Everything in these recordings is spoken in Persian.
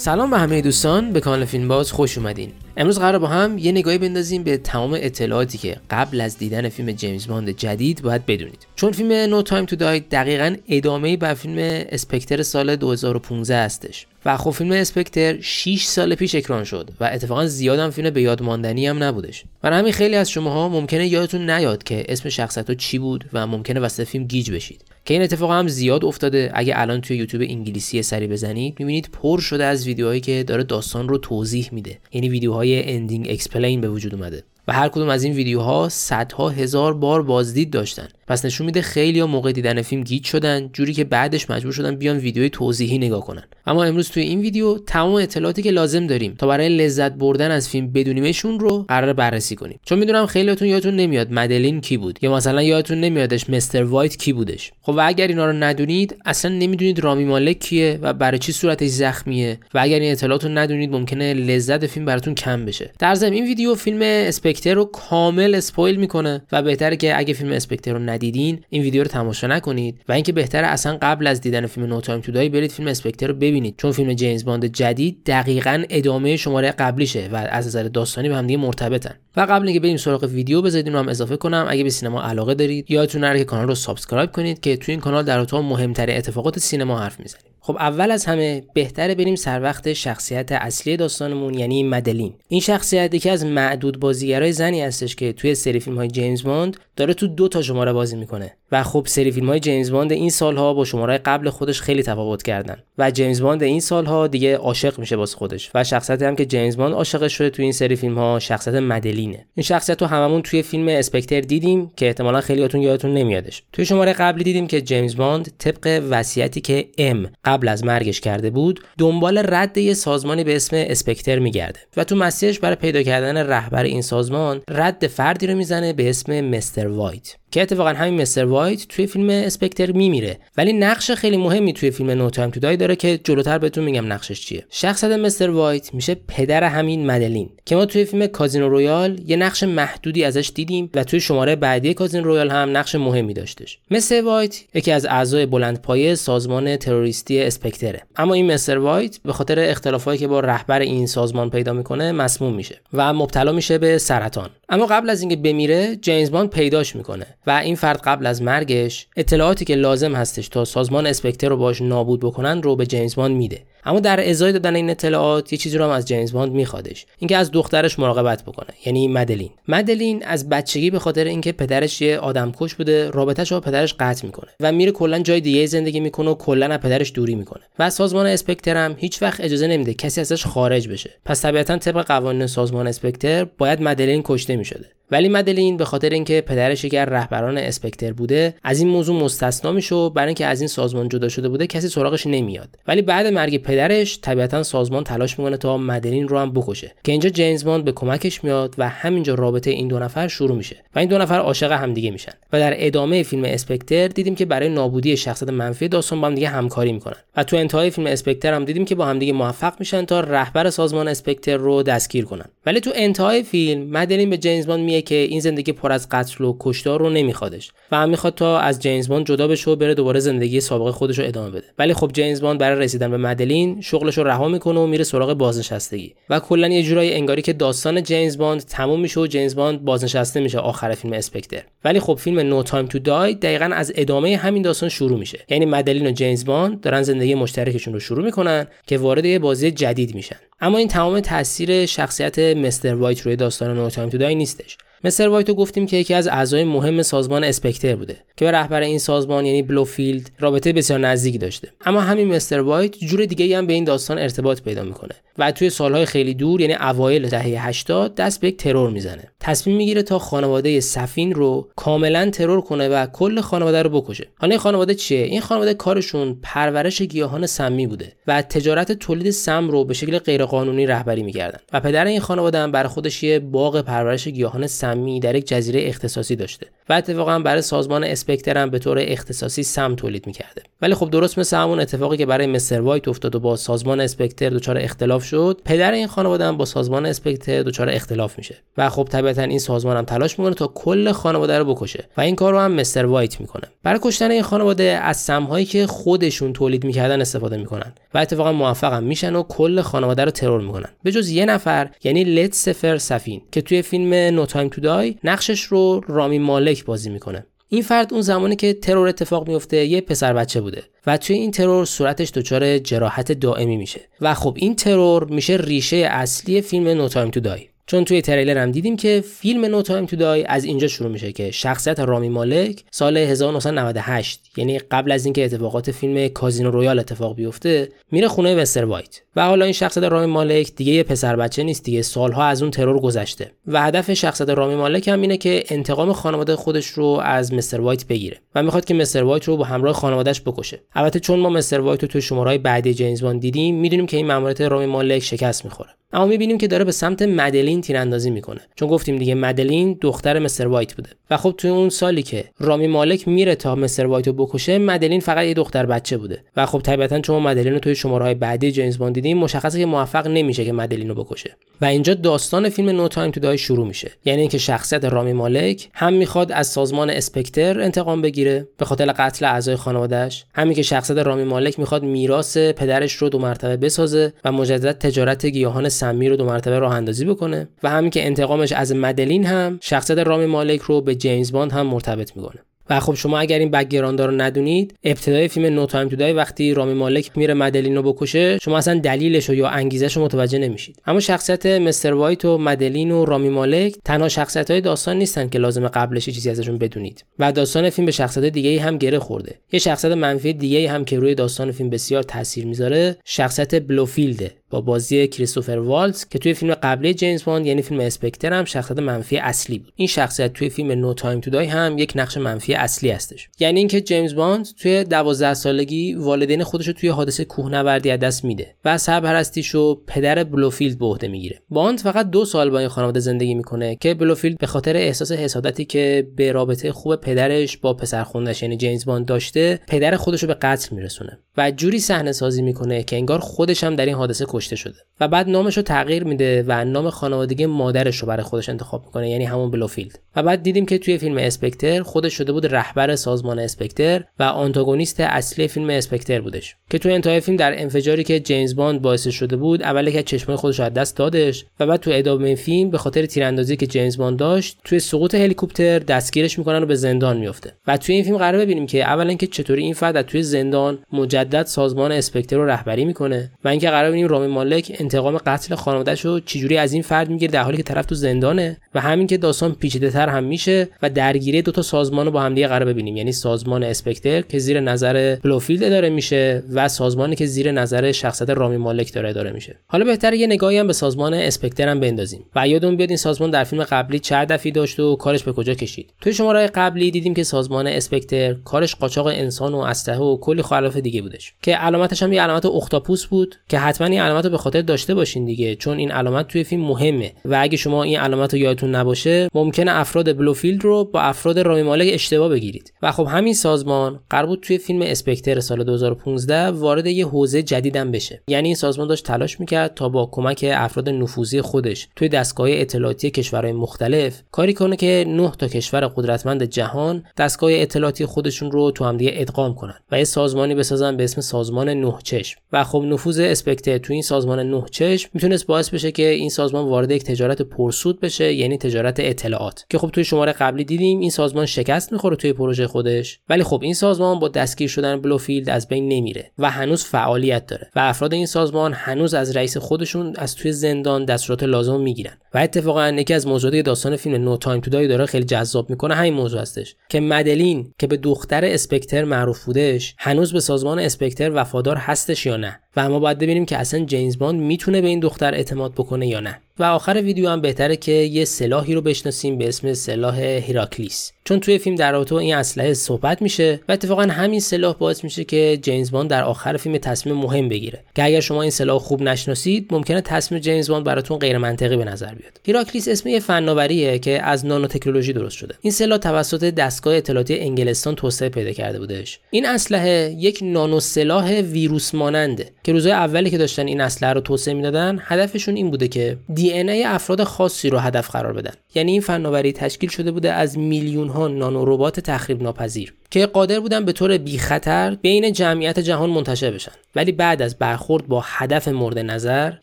سلام به همه دوستان به کانال فیلم باز خوش اومدین. امروز قرار با هم یه نگاهی بندازیم به تمام اطلاعاتی که قبل از دیدن فیلم جیمز باند جدید باید بدونید. چون فیلم No Time to Die دقیقا ادامه بر فیلم اسپکتر سال 2015 هستش. و خب فیلم اسپکتر 6 سال پیش اکران شد و اتفاقا زیادم فیلم به یاد ماندنی هم نبودش. و همین خیلی از شماها ممکنه یادتون نیاد که اسم شخصیت چی بود و ممکنه وسط فیلم گیج بشید. که این اتفاق هم زیاد افتاده. اگه الان توی یوتیوب انگلیسی سری بزنید می‌بینید پر شده از ویدیوهایی که داره داستان رو توضیح میده. یعنی ویدیوهای ending explained به وجود اومده. و هر کدوم از این ویدیوها صدها هزار بار بازدید داشتن. پس نشون میده خیلی موقع دیدن فیلم گیج شدن جوری که بعدش مجبور شدن بیان ویدیوی توضیحی نگاه کنن. اما امروز توی این ویدیو تمام اطلاعاتی که لازم داریم تا برای لذت بردن از فیلم بدونیمشون رو قرار بررسی کنیم. چون می‌دونم خیلیاتون یادتون نمیاد مدلین کی بود یا مثلا یادتون نمیادش مستر وایت کی بودش. خب و اگر اینا رو ندونید اصلا نمی‌دونید رامی مالک کیه و برای چی صورتش زخمیه و اگر این اطلاعات ندونید ممکنه لذت فیلم براتون کم بشه. در ضمن این ویدیو فیلم اسپکتر رو کامل spoil می‌کنه و بهتره که اگه فیلم اسپکتر رو ندیدین این ویدیو رو تماشا نکنید. و اینکه بهتره اصلا قبل از دیدن فیلم No Time to برید فیلم اسپکتر رو ببینید. چون فیلم جیمز باند جدید دقیقا ادامه شماره قبلیشه و از نظر داستانی به هم دیگه مرتبطن. و قبل اینکه بریم سراغ ویدیو بذارید رو هم اضافه کنم. اگه به سینما علاقه دارید یادتون نره که کانال رو subscribe کنید که تو این کانال در اتاق مهمترین اتفاقات سینما حرف می‌زنیم. خب اول از همه بهتره بریم سر وقت شخصیت اصلی داستانمون یعنی مدلین این شخصیت یکی از معدود بازیگرای زنی هستش که توی سری فیلم های جیمز باند داره تو دو تا شماره بازی می‌کنه. و خب سری فیلم های جیمز باند این سالها با شماره قبل خودش خیلی تفاوت کردن. و جیمز باند این سالها دیگه عاشق میشه باز خودش. و شخصیتی هم که جیمز باند عاشقش شده توی این سری فیلم ها شخصیت مدلینه. این شخصیت رو هممون توی فیلم اسپکتر دیدیم که احتمالا خیلیاتون یادتون نمیادش. توی شماره قبلی دیدیم که جیمز باند طبق وصیتی که M قبل از مرگش کرده بود دنبال رد یه سازمانی به اسم اسپکتر میگرده. و تو مسیرش برای پیدا کردن رهبر این سازمان رد فردی رو می‌زنه به اسم مستر وایت. که اتفاقا همین مستر وایت توی فیلم اسپکتر میمیره. ولی نقش خیلی مهمی توی فیلم No Time to Die داره که جلوتر بهتون میگم نقشش چیه. شخصیت مستر وایت میشه پدر همین مدلین که ما توی فیلم Casino Royale یه نقش محدودی ازش دیدیم و توی شماره بعدی Casino Royale هم نقش مهمی داشتش. مستر وایت یکی از اعضای بلندپایه سازمان تروریستی اسپکتره. اما این مستر وایت به خاطر اختلافاتی که با رهبر این سازمان پیدا می‌کنه مسموم میشه و مبتلا میشه به سرطان. اما قبل از اینکه بمیره جیمز باند پیداش می‌کنه. و این فرد قبل از مرگش اطلاعاتی که لازم هستش تا سازمان اسپکتر رو باش نابود بکنن رو به جیمز باند میده. اما در ازای دادن این اطلاعات یه چیزی رو هم از جیمز باند میخوادش. اینکه از دخترش مراقبت بکنه یعنی مدلین. مدلین از بچگی به خاطر اینکه پدرش یه آدمکش بوده رابطه‌ش با پدرش قطع می‌کنه و میره کلا جای دیگه زندگی می‌کنه و کلا از پدرش دوری می‌کنه. و سازمان اسپکتر هم هیچ وقت اجازه نمیده کسی ازش خارج بشه. پس طبیعتا طبق قوانین سازمان اسپکتر باید مدلین کشته می‌شده. ولی مدلین به خاطر اینکه پدرش یکی رهبران اسپکتر بوده از این موضوع مستثنا میشه و برای اینکه از این سازمان جدا شده بوده کسی سراغش نمیاد. ولی بعد مرگ پدرش طبیعتا سازمان تلاش می‌کنه تا مدلین رو هم بکشه. که اینجا جیمز باند به کمکش میاد و همینجا رابطه این دو نفر شروع میشه و این دو نفر عاشق همدیگه میشن. و در ادامه فیلم اسپکتر دیدیم که برای نابودی شخصیت منفی داستان با هم دیگه همکاری می‌کنن. و تو انتهای فیلم اسپکتر هم دیدیم که با همدیگه موفق میشن تا رهبر سازمان اسپکتر رو دستگیر کنن. ولی تو انتهای فیلم مدلین به جیمز باند که این زندگی پر از قتل و کشتار رو نمیخوادش و هم می‌خواد تا از جیمز باند جدا بشه و بره دوباره زندگی سابقه خودش رو ادامه بده. ولی خب جیمز باند برای رسیدن به مدلین شغلش رو رها می‌کنه و میره سراغ بازنشستگی و کلا یه جورایی انگاری که داستان جیمز باند تموم میشه و جیمز باند بازنشسته میشه آخر فیلم اسپکتر. ولی خب فیلم No Time to Die دقیقا از ادامه همین داستان شروع میشه. یعنی مدلین و جیمز باند دارن زندگی مشترکشون رو شروع می‌کنن که وارد یه بازی جدید میشن. اما این تمام تاثیر شخصیت مستر وایت روی داستان No Time to Die نیستش. مستر وایتو گفتیم که یکی از اعضای مهم سازمان اسپکتر بوده که به رهبر این سازمان یعنی بلوفیلد رابطه بسیار نزدیکی داشته. اما همین مستر وایت جور دیگه هم به این داستان ارتباط پیدا می‌کنه و توی سالهای خیلی دور یعنی اوایل دهه 80 دست به یک ترور می‌زنه. تصمیم می‌گیره تا خانواده سفین رو کاملا ترور کنه و کل خانواده رو بکشه. حالا این خانواده چیه؟ این خانواده کارشون پرورش گیاهان سمی بوده و تجارت تولید سم رو به شکل غیرقانونی رهبری می‌کردن. و پدر این خانواده هم برای خودش یه باغ پرورش گیاهان سمی در یک جزیره اختصاصی داشته و اتفاقا برای سازمان اسپکتر هم به طور اختصاصی سم تولید می‌کرده. ولی خب درست مثل همون اتفاقی که برای مستر وایت افتاد و با سازمان اسپکتر دچار اختلاف شد پدر این خانواده هم با سازمان اسپکتر دچار اختلاف میشه. و خب طبیعتا این سازمان هم تلاش می‌کنه تا کل خانواده رو بکشه. و این کار رو هم مستر وایت می‌کنه. برای کشتن این خانواده از سمهایی که خودشون تولید می‌کردن استفاده می‌کنن. و اتفاقا موفقم میشن و کل خانواده رو ترور می‌کنن. به جز یه نفر یعنی لوسیفر سفین که توی فیلم No Time to Die نقشش رو رامی مالک بازی می‌کنه. این فرد اون زمانی که ترور اتفاق میفته یه پسر بچه بوده و توی این ترور صورتش دچار جراحت دائمی میشه. و خب این ترور میشه ریشه اصلی فیلم No Time to Die چون توی تریلر هم دیدیم که فیلم No Time to Die از اینجا شروع میشه که شخصیت رامی مالک سال 1998 یعنی قبل از اینکه اتفاقات فیلم کازینو رویال اتفاق بیفته میره خونه مستر وایت. و حالا این شخصیت رامی مالک دیگه یه پسر بچه نیست دیگه سالها از اون ترور گذشته. و هدف شخصیت رامی مالک هم اینه که انتقام خانواده خودش رو از مستر وایت بگیره و می‌خواد که مستر وایت رو با همراه خانوادهش بکشه. البته چون ما مستر وایت رو توی شمارهای بعدی جیمز دیدیم می‌دونیم که این ماموریت رامی مالک شکست می‌خوره. اما می‌بینیم که داره به سمت مدلین تیراندازی می‌کنه. چون گفتیم دیگه مدلین دختر مستر وایت بوده. و خب توی اون سالی که رامی مالک میره تا مستر وایت رو بکشه مدلین فقط یه دختر بچه بوده. و خب طبیعتا چون مدلین رو توی شماره های بعدی جیمز باند دیدیم مشخصه که موفق نمیشه که مدلین رو بکشه. و اینجا داستان فیلم No Time to Die شروع میشه. یعنی اینکه شخصیت رامی مالک هم می‌خواد از سازمان اسپکتر انتقام بگیره به خاطر قتل اعضای خانوادهش همین که شخصیت رامی مالک می‌خواد میراث پدرش رو دو مرتبه بسازه و مجدد تجارت گیاهان سمی رو دو مرتبه راه اندازی بکنه. و همین که انتقامش از مدلین هم شخصیت رامی مالک رو به جیمز باند هم مرتبط می‌کنه. و خب شما اگر این background رو ندونید ابتدای فیلم No Time to Die وقتی رامی مالک میره مدلین رو بکشه شما اصلا دلیلش رو یا انگیزش رو متوجه نمیشید. اما شخصیت مستر وایت و مدلین و رامی مالک تنها شخصیت های داستان نیستن که لازم قبلش چیزی ازشون بدونید. و داستان فیلم به شخصیت دیگه هم گره خورده. یه شخصیت منفی دیگه هم که روی داستان فیلم بسیار تاثیر می‌ذاره شخصیت بلوفیلده. با بازی کریستوف والتز که توی فیلم قبلی جیمز باند یعنی فیلم اسپکتر هم شخصیت منفی اصلی بود. این شخصیت توی فیلم No Time to Die هم یک نقش منفی اصلی هستش. یعنی اینکه جیمز باند توی 12 سالگی والدین خودش رو توی حادثه کوهنوردی از دست میده و سرپرستیشو پدر بلوفیلد به عهده می‌گیره. باند فقط دو سال با این خانواده زندگی می‌کنه که بلوفیلد به خاطر احساس حسادتی که به رابطه خوب پدرش با پسر خوندش یعنی جیمز باند داشته پدر خودش رو به قتل میرسونه و جوری صحنه سازی می‌کنه که انگار خودش هم در این حادثه کشته شده. و بعد نامش رو تغییر میده و نام خانوادگی مادرش رو برای خودش انتخاب می‌کنه یعنی همون بلوفیلد. و بعد دیدیم که توی فیلم اسپکتر خودش شده بود رهبر سازمان اسپکتر و آنتاگونیست اصلی فیلم اسپکتر بودش. که توی انتهای فیلم در انفجاری که جیمز باند باعث شده بود اول که چشمای خودش از دست دادش و بعد تو ادامه فیلم به خاطر تیراندازی که جیمز باند داشت توی سقوط هلیکوپتر دستگیرش می‌کنن و به زندان میفته و توی این فیلم قرار ببینیم که اولا که چطوری این فرد توی زندان مجدد سازمان اسپکتر رو رهبری می‌کنه و اینکه قرار ببینیم رامی مالک انتقام قتل خانواده‌اش رو چجوری از این فرد می‌گیره در حالی که طرف تو زندانه و همین که داستان پیچیده‌تر هم میشه و درگیری دو تا سازمان رو با هم دیگه قرار ببینیم. یعنی سازمان اسپکتر که زیر نظر بلوفیلد اداره میشه و سازمانی که زیر نظر شخصیت رامی مالک داره اداره میشه. حالا بهتره یه نگاهی هم به سازمان اسپکتر هم بندازیم و یادمون بیاد این سازمان در فیلم قبلی چه هدفی داشت و کارش به کجا کشید. توی شماره قبلی دیدیم که سازمان اسپکتر کارش قاچاق انسان و اسلحه و کلی خلاف دیگه بودش که علامتش هم یه علامت اختاپوس بود که حتما این رو به خاطر داشته باشین دیگه چون این علامت توی فیلم مهمه. و اگه شما این علامت رو یادتون نباشه ممکنه افراد بلوفیلد رو با افراد رامی مالک اشتباه بگیرید. و خب همین سازمان قرار بود توی فیلم اسپکتر سال 2015 وارد یه حوزه جدیدم بشه. یعنی این سازمان داشت تلاش می‌کرد تا با کمک افراد نفوذی خودش توی دستگاه اطلاعاتی کشورهای مختلف کاری کنه که 9 تا کشور قدرتمند جهان دستگاه اطلاعاتی خودشون رو تو هم دیگه ادغام کنن و یه سازمانی بسازن به اسم سازمان نه چشم. و خب نفوذ اسپکتر تو این سازمان نه چشم می‌تونست باعث بشه که این سازمان وارد یک تجارت پرسود بشه یعنی تجارت اطلاعات. که خب توی شماره قبلی دیدیم این سازمان شکست می‌خوره توی پروژه خودش ولی خب این سازمان با دستگیر شدن بلوفیلد از بین نمیره و هنوز فعالیت داره و افراد این سازمان هنوز از رئیس خودشون از توی زندان دستورات لازم می‌گیرن. و اتفاقا یکی از موضوعات داستان فیلم No Time to Die رو خیلی جذاب می‌کنه همین موضوع هستش که مدلین که به دختر اسپکتر معروف بودش هنوز به سازمان اسپکتر وفادار هستش یا نه. و اما باید ببینیم که اصلا جیمز باند می‌تونه به این دختر اعتماد بکنه یا نه. و آخر ویدیو هم بهتره که یه سلاحی رو بشناسیم به اسم سلاح هیراکلیس. چون توی فیلم در رابطه این اسلحه صحبت میشه و اتفاقا همین سلاح باعث میشه که جیمز باند در آخر فیلم تصمیم مهم بگیره. که اگر شما این سلاح خوب نشناسید ممکنه تصمیم جیمز باند براتون غیر منطقی به نظر بیاد. هیراکلیس اسم یه فناوریه که از نانو تکنولوژی درست شده. این سلاح توسط دستگاه اطلاعاتی انگلستان توسعه پیدا کرده بودش. این اسلحه یک نانو سلاح ویروس ماننده که روزهای اولی که داشتن این اسلحه رو توسعه می‌دادن هدفشون این بوده که دی ای افراد خاصی رو هدف قرار بدن. یعنی این فناوری تشکیل شده بوده از میلیون ها نانو ربات تخریب ناپذیر که قادر بودن به طور بی خطر بین جمعیت جهان منتشر بشن. ولی بعد از برخورد با هدف مورد نظر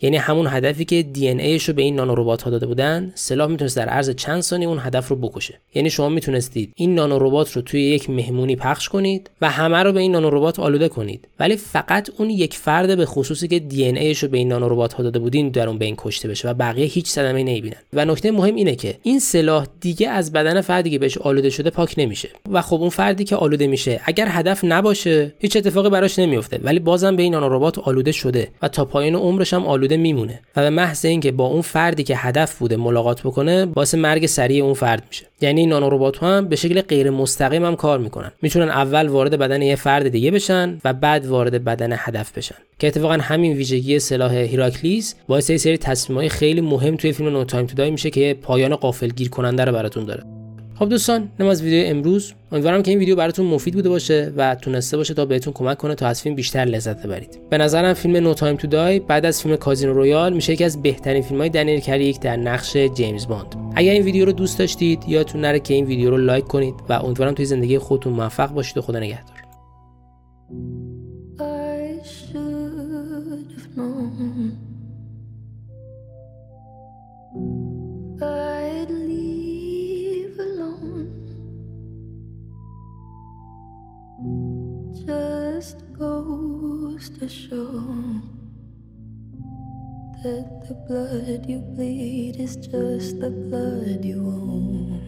یعنی همون هدفی که دی ان رو به این نانو ربات ها داده بودن سلاح می‌تونست در عرض چند ثانیه اون هدف رو بکشه. یعنی شما می‌تونستید این نانو ربات رو توی یک مهمونی پخش کنید و همه رو به این نانو ربات آلوده کنید. ولی فقط اون یک فرد به خصوصی که دی ان رو به این نانو ربات ها داده بودین در اون بین کشته بشه و بقیه هیچ صدمه نمی‌بینن. و نکته مهم اینه که این سلاح دیگه از بدن فردی که بهش آلوده شده پاک نمیشه. و خب اون فردی که آلوده میشه. اگر هدف نباشه هیچ اتفاقی براش نمیفته. ولی بازم به این ربات آلوده شده و تا پایان عمرش هم آلوده میمونه. و به محض اینکه با اون فردی که هدف بوده ملاقات بکنه باعث مرگ سریع اون فرد میشه. یعنی این ربات ها هم به شکل غیر مستقیم هم کار می‌کنن. می‌تونن اول وارد بدن یه فرد دیگه بشن و بعد وارد بدن هدف بشن. که اتفاقا همین ویژگی سلاح هیراکلیس باعث یه سری تصمیمات خیلی مهم توی فیلم نو تایم تو میشه که پایان قافلگیر کننده رو براتون داره. خب دوستان اینم از ویدیو امروز. امیدوارم که این ویدیو براتون مفید بوده باشه و تونسته باشه تا بهتون کمک کنه تا از فیلم بیشتر لذت ببرید. به نظرم فیلم No Time to Die بعد از فیلم کازینو رویال میشه یکی از بهترین فیلم های دنیل کریگ در نقش جیمز باند. اگر این ویدیو رو دوست داشتید یادتون نره که این ویدیو رو لایک کنید و امیدوارم توی زندگی خودتون موفق باشید و خدا نگهدار. Goes to show that the blood you bleed is just the blood you own.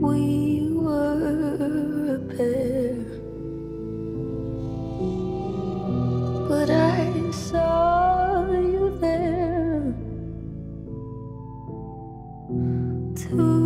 We were a pair, but I saw you there. Too